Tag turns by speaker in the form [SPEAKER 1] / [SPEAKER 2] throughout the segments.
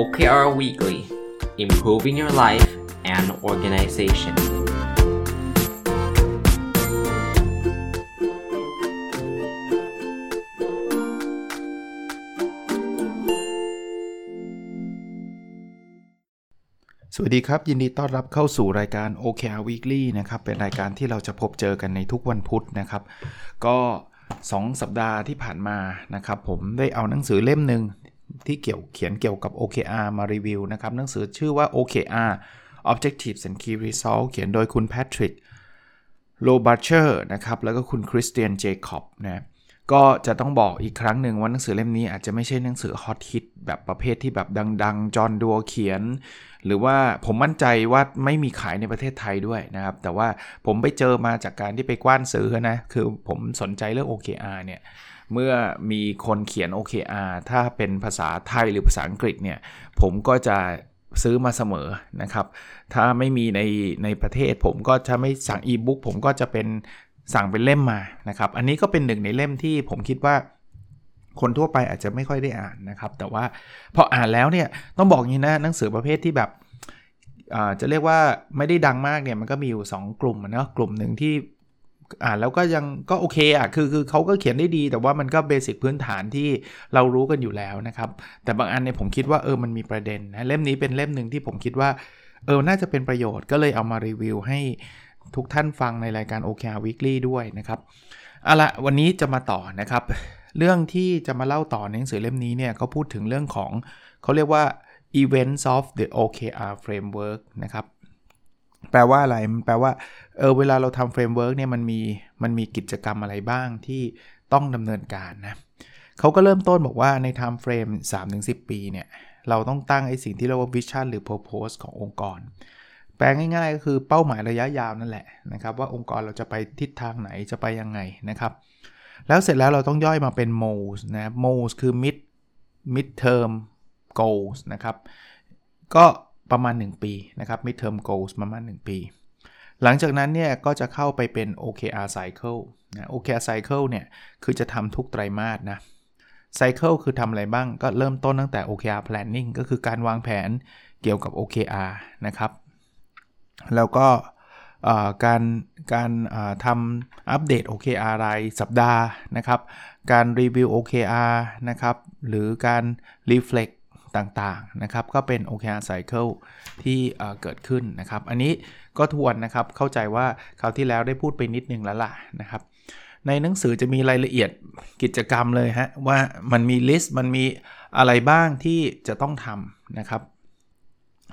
[SPEAKER 1] OKR Weekly Improving Your Life and Organization
[SPEAKER 2] สวัสดีครับ ยินดีต้อนรับเข้าสู่รายการ OKR Weekly นะครับ เป็นรายการที่เราจะพบเจอกันในทุกวันพุธนะครับ ก็ 2 สัปดาห์ที่ผ่านมานะครับ ผมได้เอาหนังสือเล่มหนึ่ง ที่เกี่ยวเขียนเกี่ยวกับ OKR มารีวิวนะครับหนังสือชื่อว่า OKR Objectives and Key Results เขียนโดยคุณ Patrick l o b a c h e r นะครับแล้วก็คุณคริสเตียนเจคอบนะก็จะต้องบอกอีกครั้งหนึ่งว่าหนังสือเล่มนี้อาจจะไม่ใช่หนังสือฮอตฮิตแบบประเภทที่แบบดังๆ จอห์นดัวเขียน หรือว่าผมมั่นใจว่าไม่มีขายในประเทศไทยด้วยนะครับ แต่ว่าผมไปเจอมาจากการที่ไปกว้านซื้อนะ คือผมสนใจเรื่อง OKR เนี่ย เมื่อมีคนเขียน OKR ถ้าเป็นภาษาไทยหรือภาษาอังกฤษเนี่ย ผมก็จะซื้อมาเสมอนะครับ ถ้าไม่มีในในประเทศผมก็จะไม่สั่งอีบุ๊กผมก็จะเป็นสั่งเป็นเล่มมานะครับ อันนี้ก็เป็นหนึ่งในเล่มที่ผมคิดว่าคนทั่วไปอาจจะไม่ค่อยได้อ่านนะครับ แต่ว่าพออ่านแล้วเนี่ยต้องบอกงี้นะหนังสือประเภทที่แบบจะเรียกว่าไม่ได้ดังมากเนี่ยมันก็มีอยู่ 2 กลุ่มนะกลุ่มหนึ่งที่ อ่านแล้วก็ยังก็โอเคอะคือคือเขาก็เขียนได้ดี แต่ว่ามันก็เบสิกพื้นฐานที่เรารู้กันอยู่แล้วนะครับ แต่บางอันเนี่ยผมคิดว่าเออมันมีประเด็นนะเล่มนี้เป็นเล่มหนึ่งที่ผมคิดว่าเออน่าจะเป็นประโยชน์ก็เลยเอามารีวิวให้ทุกท่านฟังในรายการ OKR Weekly ด้วยนะครับเอาละวันนี้จะมาต่อนะครับ เรื่องที่จะมาเล่าต่อในหนังสือเล่มนี้เนี่ยเขาพูดถึงเรื่องของเขาเรียกว่า Events of the OKR Framework นะครับ แปลว่าอะไร มันแปลว่า เออ เวลาเราทำ framework เนี่ย มันมี มันมีกิจกรรมอะไรบ้างที่ต้องดำเนินการนะเขาก็เริ่มต้นบอกว่าใน time frame 3-10 ปีเนี่ย เราต้องตั้งไอ้สิ่งที่เรียกว่า vision หรือ purpose ขององค์กร แปลง่ายๆ ก็คือเป้าหมายระยะยาวนั่นแหละนะครับว่าองค์กรเราจะไปทิศทางไหนจะไปยังไงนะครับ แล้วเสร็จแล้วเราต้องย่อยมาเป็น MOS นะ MOS คือ mid mid term goals นะครับ ก็ ประมาณ 1 ปีนะครับ mid term goals ประมาณ 1 ปี หลังจากนั้นเนี่ยก็จะเข้าไปเป็น OKR cycle นะ OKR cycle เนี่ยคือจะทำทุกไตรมาสนะ cycle คือทำอะไรบ้างก็เริ่มต้นตั้งแต่ OKR planning ก็คือการวางแผนเกี่ยวกับ OKR นะครับ แล้วก็การการทำอัปเดต OKR รายสัปดาห์นะครับ การรีวิว OKR นะครับ หรือการ reflect ต่างๆนะครับก็เป็น OKR Cycle ที่เกิดขึ้นนะครับ อันนี้ก็ทวนนะครับเข้าใจว่าคราวที่แล้วได้พูดไปนิดนึงแล้วล่ะนะครับ ในหนังสือจะมีรายละเอียดกิจกรรมเลยฮะว่ามันมีลิสต์มันมีอะไรบ้างที่จะต้องทำนะครับ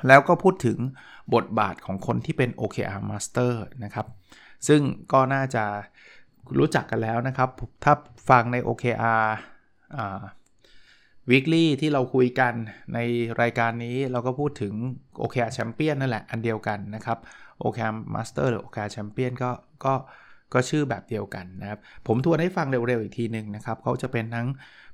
[SPEAKER 2] แล้วก็พูดถึงบทบาทของคนที่เป็น OKR Master นะครับ ซึ่งก็น่าจะรู้จักกันแล้วนะครับ ถ้าฟังใน OKR อ่า weekly ที่เราคุยกันในรายการนี้เราก็พูดถึง OKR Champion นั่นแหละอันเดียวกันนะครับ OKR Master หรือ OKR Champion ก็ก็ก็ชื่อแบบเดียวกันนะครับ ผมทวนให้ฟังเร็วๆอีกทีหนึ่งนะครับเขาจะเป็นทั้ง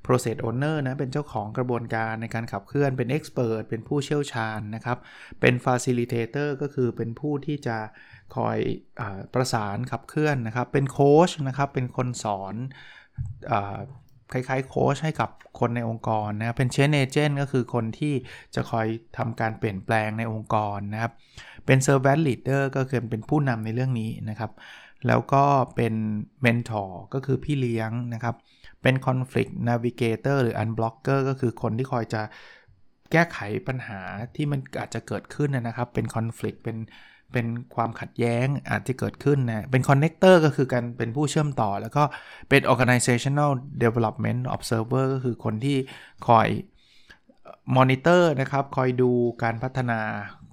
[SPEAKER 2] process owner นะ เป็นเจ้าของกระบวนการในการขับเคลื่อน เป็น expert เป็นผู้เชี่ยวชาญนะครับ เป็น facilitator ก็คือเป็นผู้ที่จะคอยอประสานขับเคลื่อนนะครับ เป็นโค้ชนะครับ เป็นคนสอนอ คล้ายๆโค้ชให้กับคนในองค์กรนะครับเป็น change agent ก็คือคนที่จะคอยทำการเปลี่ยนแปลงในองค์กรนะครับ เป็นเซอร์ v วนลีดเดอร์ก็คือเป็นผู้นำในเรื่องนี้นะครับ แล้วก็เป็น mentor ก็คือพี่เลี้ยงนะครับ เป็น conflict navigator หรือ unblocker ก็คือคนที่คอยจะแก้ไขปัญหาที่มันอาจจะเกิดขึ้นนะครับ เป็น conflict เป็น เป็นความขัดแย้งอาจจะเกิดขึ้นนะ เป็น connector ก็คือการเป็นผู้เชื่อมต่อ แล้วก็เป็น organizational development observer ก็คือคนที่คอยมอนิเตอร์นะครับ คอยดูการพัฒนา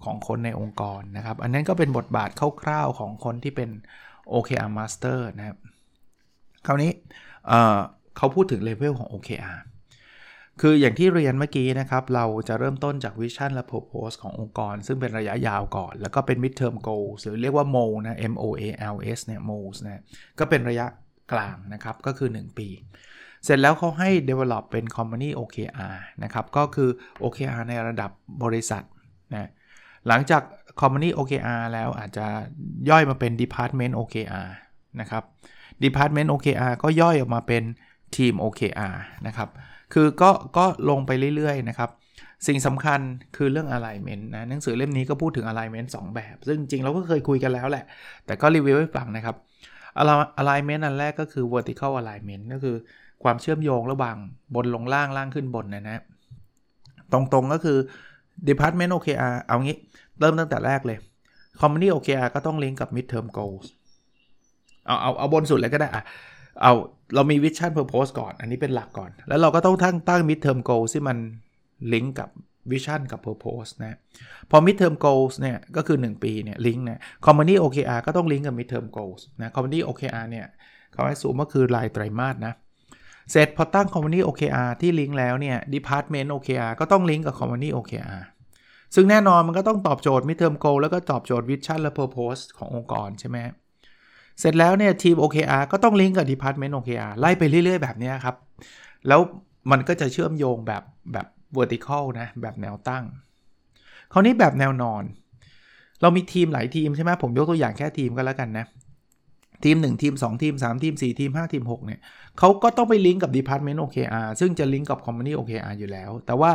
[SPEAKER 2] ของคนในองค์กรนะครับ อันนั้นก็เป็นบทบาทคร่าวๆของคนที่เป็น OKR Master นะครับ คราวนี้เเขาพูดถึงเลเวลของ OKR คืออย่างที่เรียนเมื่อกี้นะครับ เราจะเริ่มต้นจากวิชั่นและ purpose ขององค์กร ซึ่งเป็นระยะยาวก่อน แล้วก็เป็น mid term goals หรือเรียกว่า MO นะ M O A L S เนี่ย MOs นะก็เป็นระยะกลางนะครับ ก็คือ 1 ปี เสร็จแล้วเขาให้ develop เป็น company OKR นะครับ ก็คือ OKR ในระดับบริษัทนะหลังจาก company OKR แล้วอาจจะย่อยมาเป็น department OKR นะครับ department OKR ก็ย่อยออกมาเป็น team OKR นะครับ คือก็ก็ลงไปเรื่อยๆนะครับ สิ่งสำคัญคือเรื่อง alignment นะหนังสือเล่มนี้ก็พูดถึง alignment 2 แบบ ซึ่งจริงเราก็เคยคุยกันแล้วแหละ แต่ก็รีวิวให้ฟังนะครับ alignment อันแรกก็คือ vertical alignment ก็คือความเชื่อมโยงระหว่างบนลงล่างล่างขึ้นบนนะนะตรงๆก็คือ department OKR เอางี้ เริ่มตั้งแต่แรกเลย company OKR ก็ต้องลิงก์กับ midterm goals เอาเอาเอาบนสุดเลยก็ได้อะ เอาเรามี vision purpose ก่อน อันนี้เป็นหลักก่อน แล้วเราก็ต้องตั้งตั้ง midterm goals ที่มันลิงก์กับ vision กับ purpose นะพอ midterm goals เนี่ยก็คือ 1 ปีเนี่ยลิงก์เนี่ย company OKR ก็ต้องลิงก์กับ midterm goals นะ company OKR เนี่ยเขาให้สูงก็คือรายไตรมาสนะ เสร็จพอตั้ง company OKR ที่ลิงก์แล้วเนี่ย department OKR ก็ต้องลิงก์กับ company OKR ซึ่งแน่นอนมันก็ต้องตอบโจทย์ midterm goal แล้วก็ตอบโจทย์ vision และ purpose ขององค์กรใช่ไหม เสร็จแล้วเนี่ยทีม OKR ก็ต้องลิงก์กับ department OKR ไล่ไปเรื่อย ๆ แบบนี้ครับ แล้วมันก็จะเชื่อมโยงแบบแบบ vertical นะ แบบแนวตั้ง คราวนี้แบบแนวนอน เรามีทีมหลายทีมใช่ไหมผมยกตัวอย่างแค่ทีมก็แล้วกันนะ ทีม 1 ทีม 2 ทีม 3 ทีม 4 ทีม 5 ทีม 6 เนี่ยเขาก็ต้องไปลิงก์กับ Department OKR ซึ่งจะลิงก์กับ Company OKR อยู่แล้ว แต่ว่า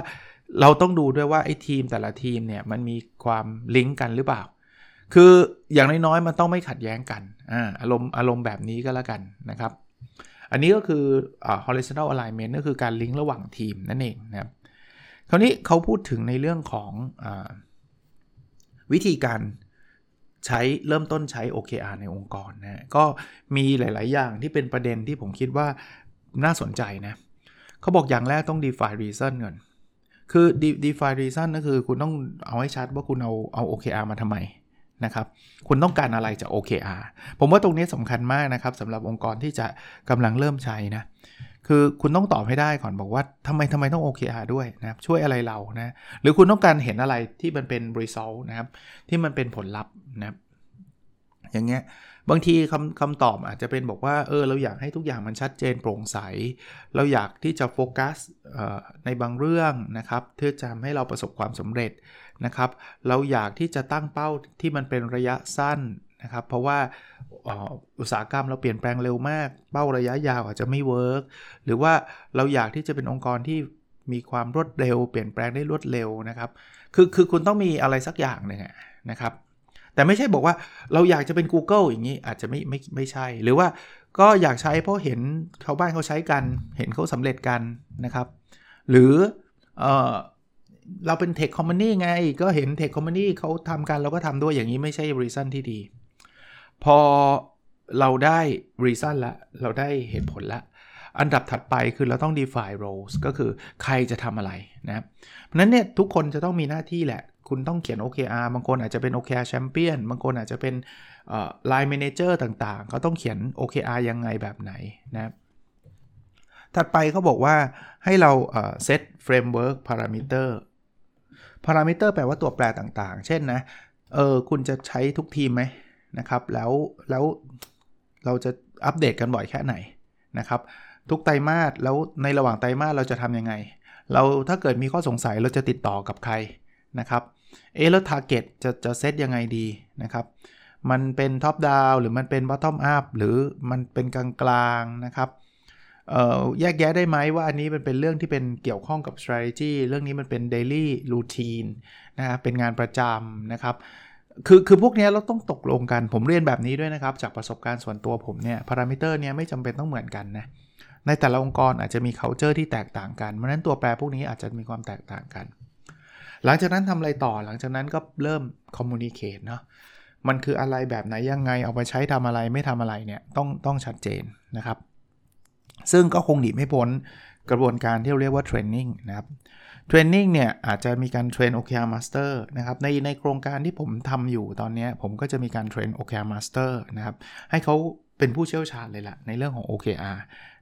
[SPEAKER 2] เราต้องดูด้วยว่าไอ้ทีมแต่ละทีมเนี่ยมันมีความลิงก์กันหรือเปล่า คืออย่างน้อยๆมันต้องไม่ขัดแย้งกันอ่าอารมณ์อารมณ์แบบนี้ก็แล้วกันนะครับ อันนี้ก็คืออ่า horizontal alignment ก็คือการลิงก์ระหว่างทีมนั่นเองนะครับคราวนี้เขาพูดถึงในเรื่องของอวิธีการใช้เริ่มต้นใช้ OKR ในองค์กรนะก็มีหลาย ๆ อย่างที่เป็นประเด็นที่ผมคิดว่าน่าสนใจนะเขาบอกอย่างแรกต้อง define reason ก่อนคือ define reason ก็คือคุณต้องเอาให้ชัดว่าคุณเอาเอา OKR มาทำไม นะครับ คุณต้องการอะไรจาก OKR ผมว่าตรงนี้สำคัญมากนะครับสำหรับองค์กรที่จะกำลังเริ่มใช้นะ คือคุณต้องตอบให้ได้ก่อนบอกว่าทำไมทำไมต้อง OKR ด้วยนะครับช่วยอะไรเรานะหรือคุณต้องการเห็นอะไรที่มันเป็น result นะครับที่มันเป็นผลลัพธ์นะครับอย่างเงี้ยบางทีคำคำตอบอาจจะเป็นบอกว่าเออเราอยากให้ทุกอย่างมันชัดเจนโปร่งใส เราอยากที่จะโฟกัสในบางเรื่องนะครับเพื่อจะทำให้เราประสบความสำเร็จ นะครับ เราอยากที่จะตั้งเป้าที่มันเป็นระยะสั้นนะครับ เพราะว่าอุตสาหกรรมเราเปลี่ยนแปลงเร็วมาก เป้าระยะยาวอาจจะไม่เวิร์กหรือว่าเราอยากที่จะเป็นองค์กรที่มีความรวดเร็ว เปลี่ยนแปลงได้รวดเร็วนะครับ คือคือคุณต้องมีอะไรสักอย่างหนึ่งนะครับ แต่ไม่ใช่บอกว่าเราอยากจะเป็น Google อย่างนี้อาจจะไม่ไม่ไม่ใช่ หรือว่าก็อยากใช้เพราะเห็นชาวบ้านเขาใช้กัน เห็นเขาสำเร็จกันนะครับ หรือเออ เราเป็น tech company ไง ก็เห็น tech company เขาทำกันเราก็ทำด้วยอย่างนี้ไม่ใช่ reason ที่ดี พอเราได้ reason ละ เราได้เหตุผลละ อันดับถัดไปคือเราต้อง define roles ก็คือใครจะทำอะไรนะเพราะนั้นเนี่ยทุกคนจะต้องมีหน้าที่แหละ คุณต้องเขียน OKR บางคนอาจจะเป็น OKR Champion บางคนอาจจะเป็น Line Manager ต่างๆเขาต้องเขียน OKR ยังไงแบบไหนนะถัดไปเขาบอกว่าให้เราเซต framework parameter พารามิเตอร์ พารามิเตอร์แปลว่าตัวแปรต่างๆ เช่นนะ เออคุณจะใช้ทุกทีมไหมนะครับ แล้วแล้วเราจะอัปเดตกันบ่อยแค่ไหนนะครับ ทุกไตรมาสแล้วในระหว่างไตรมาสเราจะทำยังไง เราถ้าเกิดมีข้อสงสัยเราจะติดต่อกับใครนะครับ เอแล้ว target จะจะเซตยังไงดีนะครับ มันเป็น top down หรือมันเป็น bottom up หรือมันเป็นกลางๆนะครับ แยกแยะได้ไหมว่าอันนี้มันเป็นเรื่องที่เป็นเกี่ยวข้องกับ strategy เรื่องนี้มันเป็น daily routine นะครับเป็นงานประจำนะครับ คือคือพวกนี้เราต้องตกลงกัน ผมเรียนแบบนี้ด้วยนะครับ จากประสบการณ์ส่วนตัวผมเนี่ย พารามิเตอร์เนี่ยไม่จำเป็นต้องเหมือนกันนะ ในแต่ละองค์กรอาจจะมี culture ที่แตกต่างกัน เพราะนั้นตัวแปรพวกนี้อาจจะมีความแตกต่างกัน หลังจากนั้นทำอะไรต่อ หลังจากนั้นก็เริ่ม communicate เนาะ มันคืออะไรแบบไหนยังไง เอาไปใช้ทำอะไรไม่ทำอะไรเนี่ย ต้องต้องชัดเจนนะครับ ซึ่งก็คงหนีไม่พ้นกระบวนการที่เรียกว่าเทรนนิ่งนะครับtraining เนี่ยอาจจะมีการ train OKR Master นะครับในในโครงการที่ผมทำอยู่ตอนนี้ผมก็จะมีการ train OKR Master นะครับให้เขาเป็นผู้เชี่ยวชาญเลยละในเรื่องของ OKR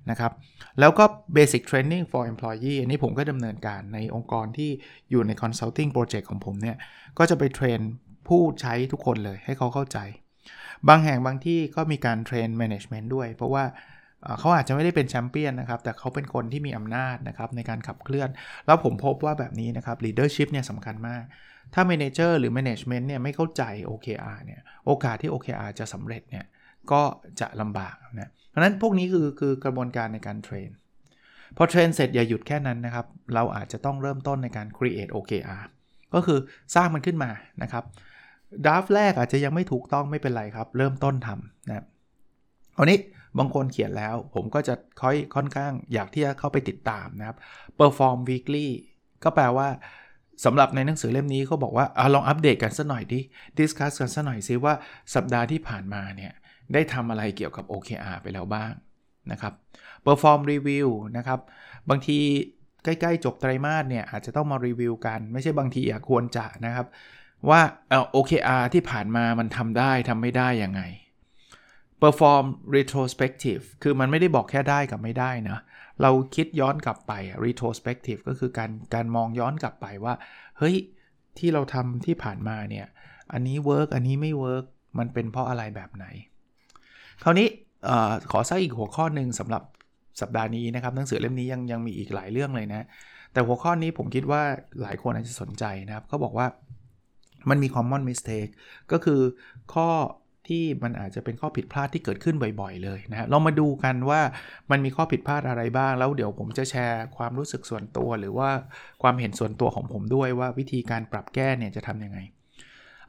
[SPEAKER 2] นะครับแล้วก็ Basic Training for Employee อันนี้ผมก็ดำเนินการในองค์กรที่อยู่ใน Consulting Project ของผมเนี่ย ก็จะไป train ผู้ใช้ทุกคนเลยให้เขาเข้าใจ บางแห่งบางที่ก็มีการ train Management ด้วย เพราะว่า เขาอาจจะไม่ได้เป็นแชมเปี้ยนนะครับ แต่เขาเป็นคนที่มีอำนาจนะครับในการขับเคลื่อน แล้วผมพบว่าแบบนี้นะครับ leadership เนี่ยสำคัญมาก ถ้า manager หรือ management เนี่ยไม่เข้าใจ OKR เนี่ย โอกาสที่ OKR จะสำเร็จเนี่ย ก็จะลำบากนะ เพราะนั้นพวกนี้คือคือกระบวนการในการ train พอ train เสร็จอย่าหยุดแค่นั้นนะครับ เราอาจจะต้องเริ่มต้นในการ create OKR ก็คือสร้างมันขึ้นมานะครับ draft แรกอาจจะยังไม่ถูกต้องไม่เป็นไรครับ เริ่มต้นทำนะครับคราวนี้ บางคนเขียนแล้ว ผมก็จะค่อยค่อนข้างอยากที่จะเข้าไปติดตามนะครับ perform weekly ก็แปลว่าสำหรับในหนังสือเล่มนี้เขาบอกว่าอลองอัปเดตกันสักหน่อยดิ discuss กันสักหน่อยซิว่าสัปดาห์ที่ผ่านมาเนี่ย ได้ทำอะไรเกี่ยวกับ OKR ไปแล้วบ้างนะครับ perform review นะครับ บางทีใกล้ๆ จบไตรมาสเนี่ย อาจจะต้องมารีวิวกัน ไม่ใช่บางทีอยากควรจะนะครับ ว่าเออ OKR ที่ผ่านมามันทำได้ทำไม่ได้ยังไง perform retrospective คือมันไม่ได้บอกแค่ได้กับไม่ได้นะเราคิดย้อนกลับไป retrospective ก็คือการการมองย้อนกลับไปว่า เฮ้ย ที่เราทำที่ผ่านมาเนี่ย อันนี้ work อันนี้ไม่ work มันเป็นเพราะอะไรแบบไหน คราวนี้ขอสร้างอีกหัวข้อหนึ่งสำหรับสัปดาห์นี้นะครับ หนังสือเล่มนี้ยังยังมีอีกหลายเรื่องเลยนะ แต่หัวข้อนี้ผมคิดว่าหลายคนอาจจะสนใจนะครับเขาบอกว่ามันมี common mistake ก็คือข้อ ที่มันอาจจะเป็นข้อผิดพลาดที่เกิดขึ้นบ่อยๆ เลยนะเรามาดูกันว่ามันมีข้อผิดพลาดอะไรบ้าง แล้วเดี๋ยวผมจะแชร์ความรู้สึกส่วนตัว หรือว่าความเห็นส่วนตัวของผมด้วยว่าวิธีการปรับแก้เนี่ยจะทำยังไง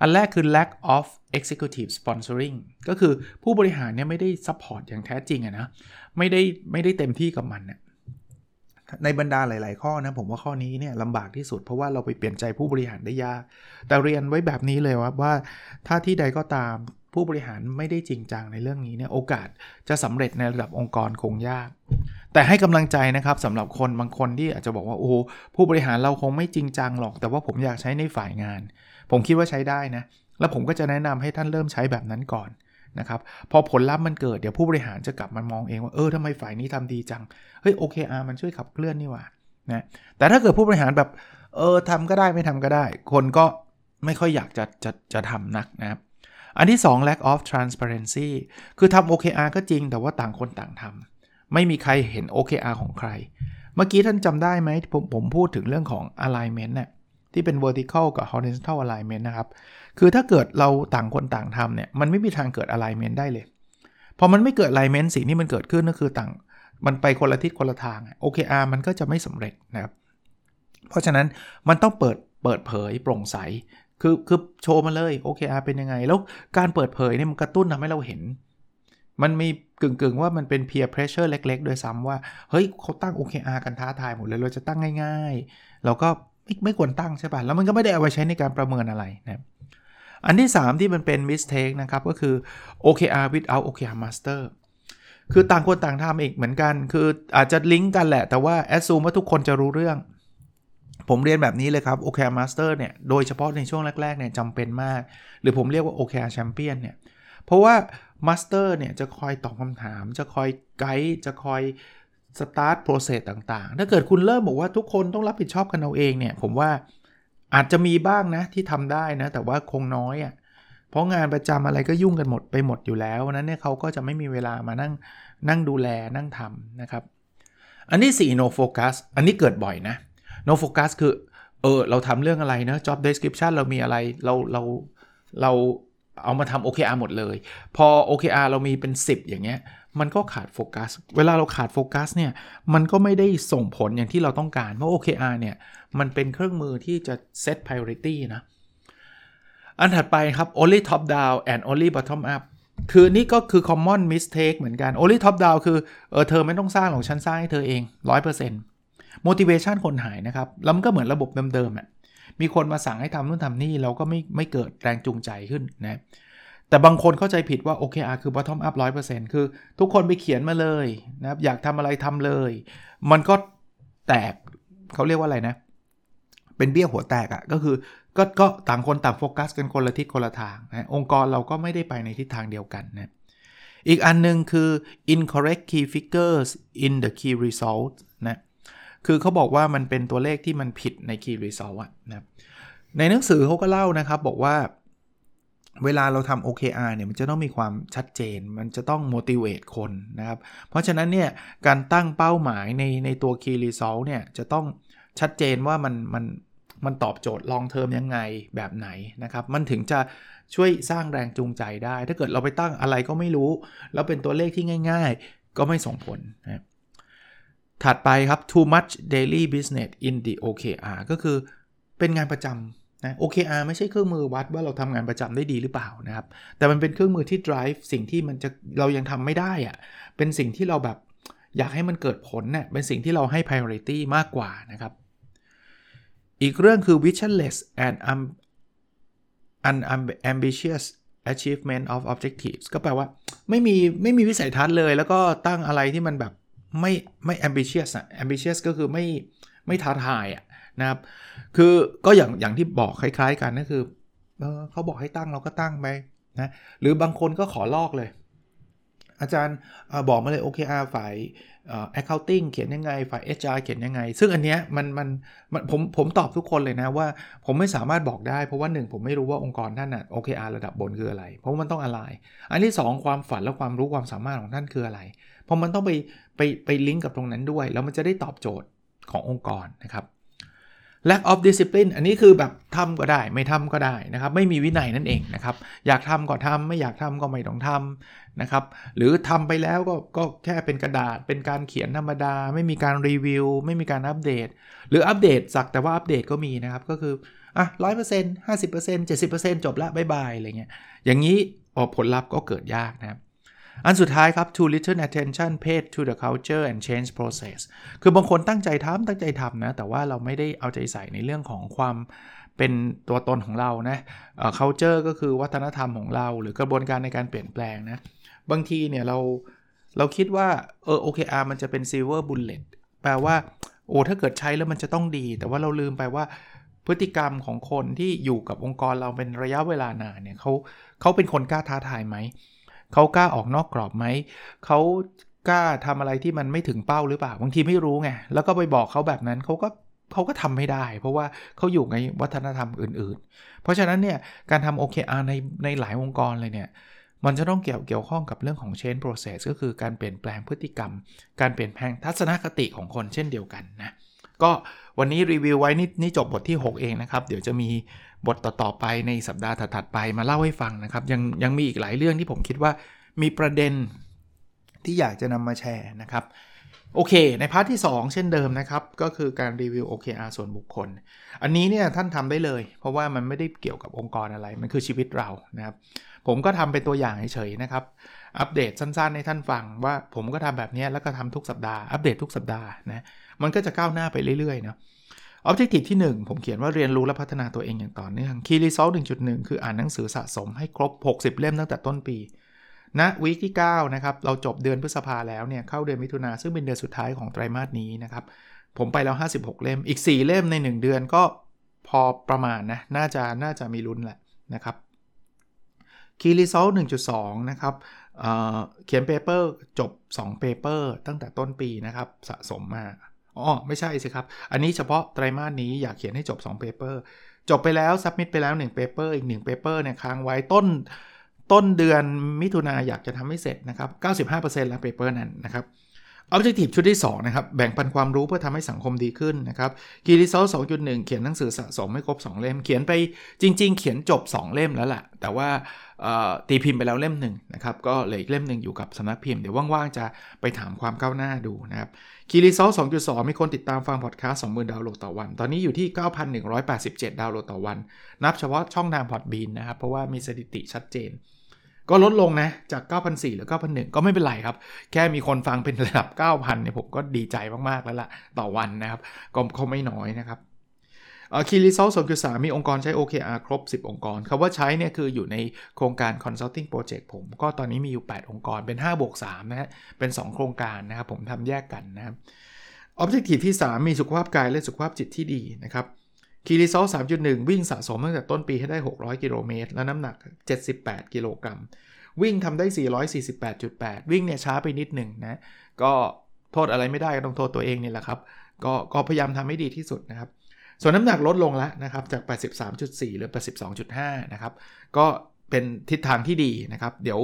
[SPEAKER 2] อันแรกคือ lack of executive sponsoring ก็คือผู้บริหารเนี่ยไม่ได้ support อย่างแท้จริงอะนะไม่ได้ไม่ได้เต็มที่กับมันนะในบรรดาหลาย ๆ ข้อนะผมว่าข้อนี้เนี่ยลำบากที่สุดเพราะว่าเราไปเปลี่ยนใจผู้บริหารได้ยาก แต่เรียนไว้แบบนี้เลยว่าว่า ถ้าที่ใดก็ตาม ผู้บริหารไม่ได้จริงจังในเรื่องนี้เนี่ยโอกาสจะสำเร็จในระดับองค์กรคงยาก แต่ให้กำลังใจนะครับสำหรับคนบางคนที่อาจจะบอกว่าโอ้ผู้บริหารเราคงไม่จริงจังหรอก แต่ว่าผมอยากใช้ในฝ่ายงาน ผมคิดว่าใช้ได้นะ แล้วผมก็จะแนะนำให้ท่านเริ่มใช้แบบนั้นก่อนนะครับพอผลลัพธ์มันเกิดเดี๋ยวผู้บริหารจะกลับมามองเองว่าเออทำไมฝ่ายนี้ทำดีจังเฮ้ยโอเคอามันช่วยขับเคลื่อนนี่ว่านะแต่ถ้าเกิดผู้บริหารแบบเออทำก็ได้ไม่ทำก็ได้ คนก็ไม่ค่อยอยากจะจะจะทำนักนะครับ อันที่ 2 lack of transparency คือทำ OKR ก็จริงแต่ว่าต่างคนต่างทำไม่มีใครเห็น OKR ของใคร เมื่อกี้ท่านจำได้ไหมผมผมพูดถึงเรื่องของ alignment เนี่ยที่เป็น vertical กับ horizontal alignment นะครับ คือถ้าเกิดเราต่างคนต่างทำเนี่ย มันไม่มีทางเกิด alignment ได้เลย พอมันไม่เกิด alignment สิ่งที่มันเกิดขึ้นก็คือต่าง มันไปคนละทิศคนละทาง OKR มันก็จะไม่สำเร็จนะครับ เพราะฉะนั้นมันต้องเปิดเปิดเผยโปร่งใส คือคือโชว์มาเลย OKR เป็นยังไง แล้วการเปิดเผยเนี่ยมันกระตุ้นทำให้เราเห็น มันมีกึ่งๆว่ามันเป็น peer pressure เล็กๆ โดยซ้ำว่า เฮ้ยเขาตั้ง OKR กันท้าทายหมดเลย เราจะตั้งง่าย ๆ เราก็ไม่ไม่ควรตั้งใช่ป่ะ แล้วมันก็ไม่ได้เอาไว้ใช้ในการประเมินอะไรนะอันที่ 3 ที่มันเป็น mistake นะครับ ก็คือ OKR without OKR master คือต่างคนต่างทำอีกเหมือนกัน คืออาจจะลิงก์กันแหละ แต่ว่า assume ว่าทุกคนจะรู้เรื่อง ผมเรียนแบบนี้เลยครับ OKR master เนี่ย โดยเฉพาะในช่วงแรกๆเนี่ยจำเป็นมาก หรือผมเรียกว่า OKR champion เนี่ย เพราะว่า master เนี่ยจะคอยตอบคำถาม จะคอยไกด์ จะคอยสตาร์ทโปรเซสต่างๆ ถ้าเกิดคุณเริ่มบอกว่าทุกคนต้องรับผิดชอบกันเอาเองเนี่ย ผมว่าอาจจะมีบ้างนะที่ทำได้นะ แต่ว่าคงน้อยอะ่ะ เพราะงานประจำอะไรก็ยุ่งกันหมดไปหมดอยู่แล้วนั้นเนี่ยเขาก็จะไม่มีเวลามานั่งนั่งดูแลนั่งทำนะครับ อันที่4 no focus อันนี้เกิดบ่อยนะ no focus คือ เออ เราทำเรื่องอะไรนะ job description เรามีอะไร เรา เรา เราเอามาทำ OKR หมดเลย พอ OKR เรามีเป็น 10 อย่างเงี้ย มันก็ขาดโฟกัส เวลาเราขาดโฟกัสเนี่ย มันก็ไม่ได้ส่งผลอย่างที่เราต้องการ เพราะ OKR เนี่ย มันเป็นเครื่องมือที่จะ set priority นะ อันถัดไปครับ only top down and only bottom up คือนี่ก็คือ common mistake เหมือนกัน only top down คือ เออ เธอไม่ต้องสร้างหรอก ฉันสร้างให้เธอเอง 100% motivation คนหายนะครับ แล้วมันก็เหมือนระบบเดิมๆอะมีคนมาสั่งให้ทำนู่นทำนี่เราก็ไม่ไม่เกิดแรงจูงใจขึ้นนะแต่บางคนเข้าใจผิดว่า OKR คือ bottom up 100%คือทุกคนไปเขียนมาเลยนะครับอยากทำอะไรทำเลย มันก็แตกเขาเรียกว่าอะไรนะ เป็นเบี้ยหัวแตกอะ่ะก็คือก็ก็ต่างคนต่างโฟกัสกันคนละทิศคนละทางนะองค์กรเราก็ไม่ได้ไปในทิศทางเดียวกันนะอีกอันนึงคือ incorrect key figures in the key result นะ คือเขาบอกว่ามันเป็นตัวเลขที่มันผิดใน key result อะนะครับในหนังสือเขาก็เล่านะครับบอกว่าเวลาเราทำ OKR เนี่ยมันจะต้องมีความชัดเจน มันจะต้อง motivate คนนะครับ เพราะฉะนั้นเนี่ยการตั้งเป้าหมายในในตัว key result เนี่ยจะต้องชัดเจนว่ามันมันมันตอบโจทย์ long term ยังไงแบบไหนนะครับ มันถึงจะช่วยสร้างแรงจูงใจได้ ถ้าเกิดเราไปตั้งอะไรก็ไม่รู้ แล้วเป็นตัวเลขที่ง่าย ๆ ก็ไม่ส่งผลนะ ถัดไปครับ too much daily business in the OKR ก็คือเป็นงานประจำนะ OKR ไม่ใช่เครื่องมือวัดว่าเราทำงานประจำได้ดีหรือเปล่านะครับ แต่มันเป็นเครื่องมือที่ drive สิ่งที่มันจะเรายังทำไม่ได้อะเป็นสิ่งที่เราแบบอยากให้มันเกิดผลเนะ่ยเป็นสิ่งที่เราให้ priority มากกว่านะครับ อีกเรื่องคือ visionless and unambitious achievement of objectives ก็แปลว่าไม่มีไม่มีวิสัยทัศน์เลย แล้วก็ตั้งอะไรที่มันแบบ ไม่ไม่ ambitious อะ ambitious ก็คือไม่ไม่ท้าทายอะนะครับ คือก็อย่างอย่างที่บอกคล้าย ๆ กันก็คือเออเขาบอกให้ตั้งเราก็ตั้งไปนะหรือบางคนก็ขอลอกเลย อาจารย์บอกมาเลย OKR ฝ่าย accounting เขียนยังไง ฝ่าย HR เขียนยังไง ซึ่งอันเนี้ยมันมันมันผมผมตอบทุกคนเลยนะว่าผมไม่สามารถบอกได้เพราะว่าหนึ่งผมไม่รู้ว่าองค์กรท่านน่ะ OKR ระดับบนคืออะไร เพราะมันต้องอะไร อันที่ 2 ความฝันและความรู้ความสามารถของท่านคืออะไร เพราะมันต้องไปไปไปลิงก์กับตรงนั้นด้วย แล้วมันจะได้ตอบโจทย์ขององค์กรนะครับ lack of discipline อันนี้คือแบบทำก็ได้ไม่ทำก็ได้นะครับ ไม่มีวินัยนั่นเองนะครับ อยากทำก็ทำไม่อยากทำก็ไม่ต้องทำนะครับ หรือทำไปแล้วก็ก็แค่เป็นกระดาษ เป็นการเขียนธรรมดา ไม่มีการรีวิว ไม่มีการอัปเดต หรืออัปเดตสักแต่ว่าอัปเดตก็มีนะครับ ก็คืออะร้อยเปอร์เซ็นต์ห้าสิบเปอร์เซ็นต์เจ็ดสิบเปอร์เซ็นต์จบละบายบายอะไรเงี้ยอย่างนี้ผลลัพธ์ก็เกิดยากนะครับ อันสุดท้ายครับ too little attention paid to the culture and change process คือบางคนตั้งใจทำตั้งใจทำนะ แต่ว่าเราไม่ได้เอาใจใส่ในเรื่องของความเป็นตัวตนของเรานะ culture ก็คือวัฒนธรรมของเรา หรือกระบวนการในการเปลี่ยนแปลงนะ บางทีเนี่ยเราเราคิดว่าเออ OKR มันจะเป็น silver bullet แปลว่า โอ้ถ้าเกิดใช้แล้วมันจะต้องดี แต่ว่าเราลืมไปว่าพฤติกรรมของคนที่อยู่กับองค์กรเราเป็นระยะเวลานานเนี่ยเขาเขาเป็นคนกล้าท้าทายไหม เขากล้าออกนอกกรอบไหม เขากล้าทำอะไรที่มันไม่ถึงเป้าหรือเปล่า บางทีไม่รู้ไง แล้วก็ไปบอกเขาแบบนั้นเขาก็เขาก็ทำไม่ได้ เพราะว่าเขาอยู่ในวัฒนธรรมอื่น ๆ เพราะฉะนั้นเนี่ยการทำ OKR ในในหลายองค์กรเลยเนี่ยมันจะต้องเกี่ยวเกี่ยวข้องกับเรื่องของ change process ก็คือการเปลี่ยนแปลงพฤติกรรม การเปลี่ยนแปลงทัศนคติของคนเช่นเดียวกันนะ ก็วันนี้รีวิวไว้นี่นี่จบบทที่ 6 เองนะครับ เดี๋ยวจะมี บทต่อๆไปในสัปดาห์ถัดๆไปมาเล่าให้ฟังนะครับ ยังยังมีอีกหลายเรื่องที่ผมคิดว่ามีประเด็นที่อยากจะนำมาแชร์นะครับ โอเค ในพาร์ทที่ 2 เช่นเดิมนะครับ ก็คือการรีวิว OKR ส่วนบุคคล อันนี้เนี่ยท่านทำได้เลย เพราะว่ามันไม่ได้เกี่ยวกับองค์กรอะไร มันคือชีวิตเรานะครับ ผมก็ทำเป็นตัวอย่างเฉยๆนะครับ อัปเดตสั้นๆ ให้ท่านฟังว่าผมก็ทำแบบนี้แล้วก็ทำทุกสัปดาห์ อัปเดตทุกสัปดาห์นะ มันก็จะก้าวหน้าไปเรื่อยๆเนาะ Objective ที่ 1 ผมเขียนว่าเรียนรู้และพัฒนาตัวเองอย่างต่อเนื่อง Key Result 1.1 คืออ่านหนังสือสะสมให้ครบ 60 เล่มตั้งแต่ต้นปีณนะวีคที่9นะครับเราจบเดือนพฤษภาแล้วเนี่ยเข้าเดือนมิถุนาซึ่งเป็นเดือนสุดท้ายของไตรมาสนี้นะครับผมไปแล้ว 56 เล่มอีก 4 เล่มใน 1 เดือนก็พอประมาณนะน่าจะน่าจะมีลุ้นแหละนะครับ Key Result 1.2 นะครับเขียน paper จบ 2 paper ตั้งแต่ต้นปีนะครับ สะสมมา อ๋อไม่ใช่สิครับ อันนี้เฉพาะไตรมาสนี้อยากเขียนให้จบ2 paper จบไปแล้ว submit ไปแล้ว1 paper อีก1 paper เนี่ยค้างไว้ต้น ต้นเดือนมิถุนาอยากจะทำให้เสร็จนะครับ 95%แล้ว paper นั้นนะครับ Objective ชุดที่ 2 นะครับ แบ่งปันความรู้เพื่อทำให้สังคมดีขึ้นนะครับKey Result 2.1 เขียนหนังสือสะสมไม่ครบ 2 เล่ม เขียนไปจริง ๆ เขียนจบ 2 เล่มแล้วแหละแต่ว่าตีพิมพ์ไปแล้วเล่มหนึ่งนะครับ ก็เหลืออีกเล่มหนึ่งอยู่กับสำนักพิมพ์ เดี๋ยวว่าง ๆ จะไปถามความก้าวหน้าดูนะครับ Key Result 2.2 มีคนติดตามฟังพอดแคสต์20,000 ดาวน์โหลดต่อวัน ตอนนี้อยู่ที่ 9,187 ดาวน์โหลดต่อวัน นับเฉพาะช่องทาง Podbean นะครับ เพราะว่ามีสถิติชัดเจน ก็ลดลงนะ จาก9,400หรือ9,100ก็ไม่เป็นไรครับ แค่มีคนฟังเป็นระดับ 9,000เนี่ยผมก็ดีใจมาก ๆ แล้วล่ะ ต่อวันนะครับ ก็เขาไม่น้อยนะครับคีรีเซลส่วนคือ3มีองค์กรใช้ OKR ครบ 10 องค์กรคำว่าใช้เนี่ยคืออยู่ในโครงการ Consulting Project ผม ก็ตอนนี้มีอยู่ 8 องค์กรเป็น 5 บวก 3 นะฮะ เป็น 2 โครงการนะครับ ผมทำแยกกันนะครับ Objective ที่ 3 มีสุขภาพกายและสุขภาพจิตที่ดีนะครับ คีรีโซล3.1 วิ่งสะสมตั้งแต่ต้นปีให้ได้ 600 กิโลเมตร และน้ำหนัก 78 กิโลกรัม วิ่งทำได้ 448.8 วิ่งเนี่ยช้าไปนิดหนึ่งนะ ก็โทษอะไรไม่ได้ก็ต้องโทษตัวเองนี่แหละครับ ก็ก็พยายามทำให้ดีที่สุดนะครับ ส่วนน้ำหนักลดลงแล้วนะครับ จาก 83.4 หรือ 82.5 นะครับ ก็ เป็นทิศทางที่ดีนะครับ เดี๋ยว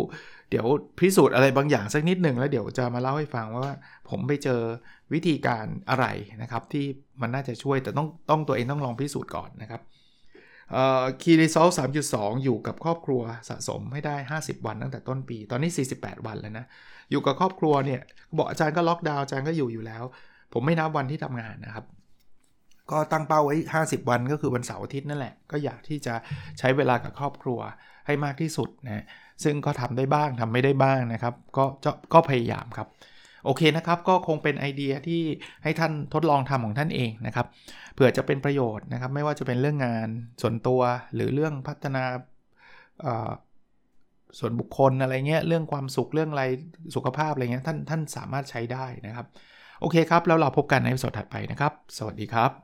[SPEAKER 2] เดี๋ยวพิสูจน์อะไรบางอย่างสักนิดหนึ่งแล้วเดี๋ยวจะมาเล่าให้ฟังว่าผมไปเจอวิธีการอะไรนะครับ ที่มันน่าจะช่วยแต่ต้องต้องตัวเองต้องลองพิสูจน์ก่อนนะครับคีรีโซลสามจุดสองอยู่กับครอบครัวสะสมให้ได้ 50 วันตั้งแต่ต้นปี ตอนนี้ 48 วันแล้วนะ อยู่กับครอบครัวเนี่ยบอกอาจารย์ก็ล็อกดาวน์อาจารย์ก็อยู่อยู่แล้ว ผมไม่นับวันที่ทำงานนะครับ ก็ตั้งเป้าไว้ 50 วันก็คือวันเสาร์อาทิตย์นั่นแหละ ก็อยากที่จะใช้เวลากับครอบครัว ให้มากที่สุดนะซึ่งก็ทำได้บ้างทำไม่ได้บ้างนะครับ ก็จะก็พยายามครับ โอเคนะครับ ก็คงเป็นไอเดียที่ให้ท่านทดลองทำของท่านเองนะครับเผื่อจะเป็นประโยชน์นะครับ ไม่ว่าจะเป็นเรื่องงานส่วนตัวหรือเรื่องพัฒนาส่วนบุคคลอะไรเงี้ยเรื่องความสุขเรื่องอะไรสุขภาพอะไรเงี้ยท่านท่านสามารถใช้ได้นะครับ โอเคครับ แล้วเราพบกันในสดถัดไปนะครับ สวัสดีครับ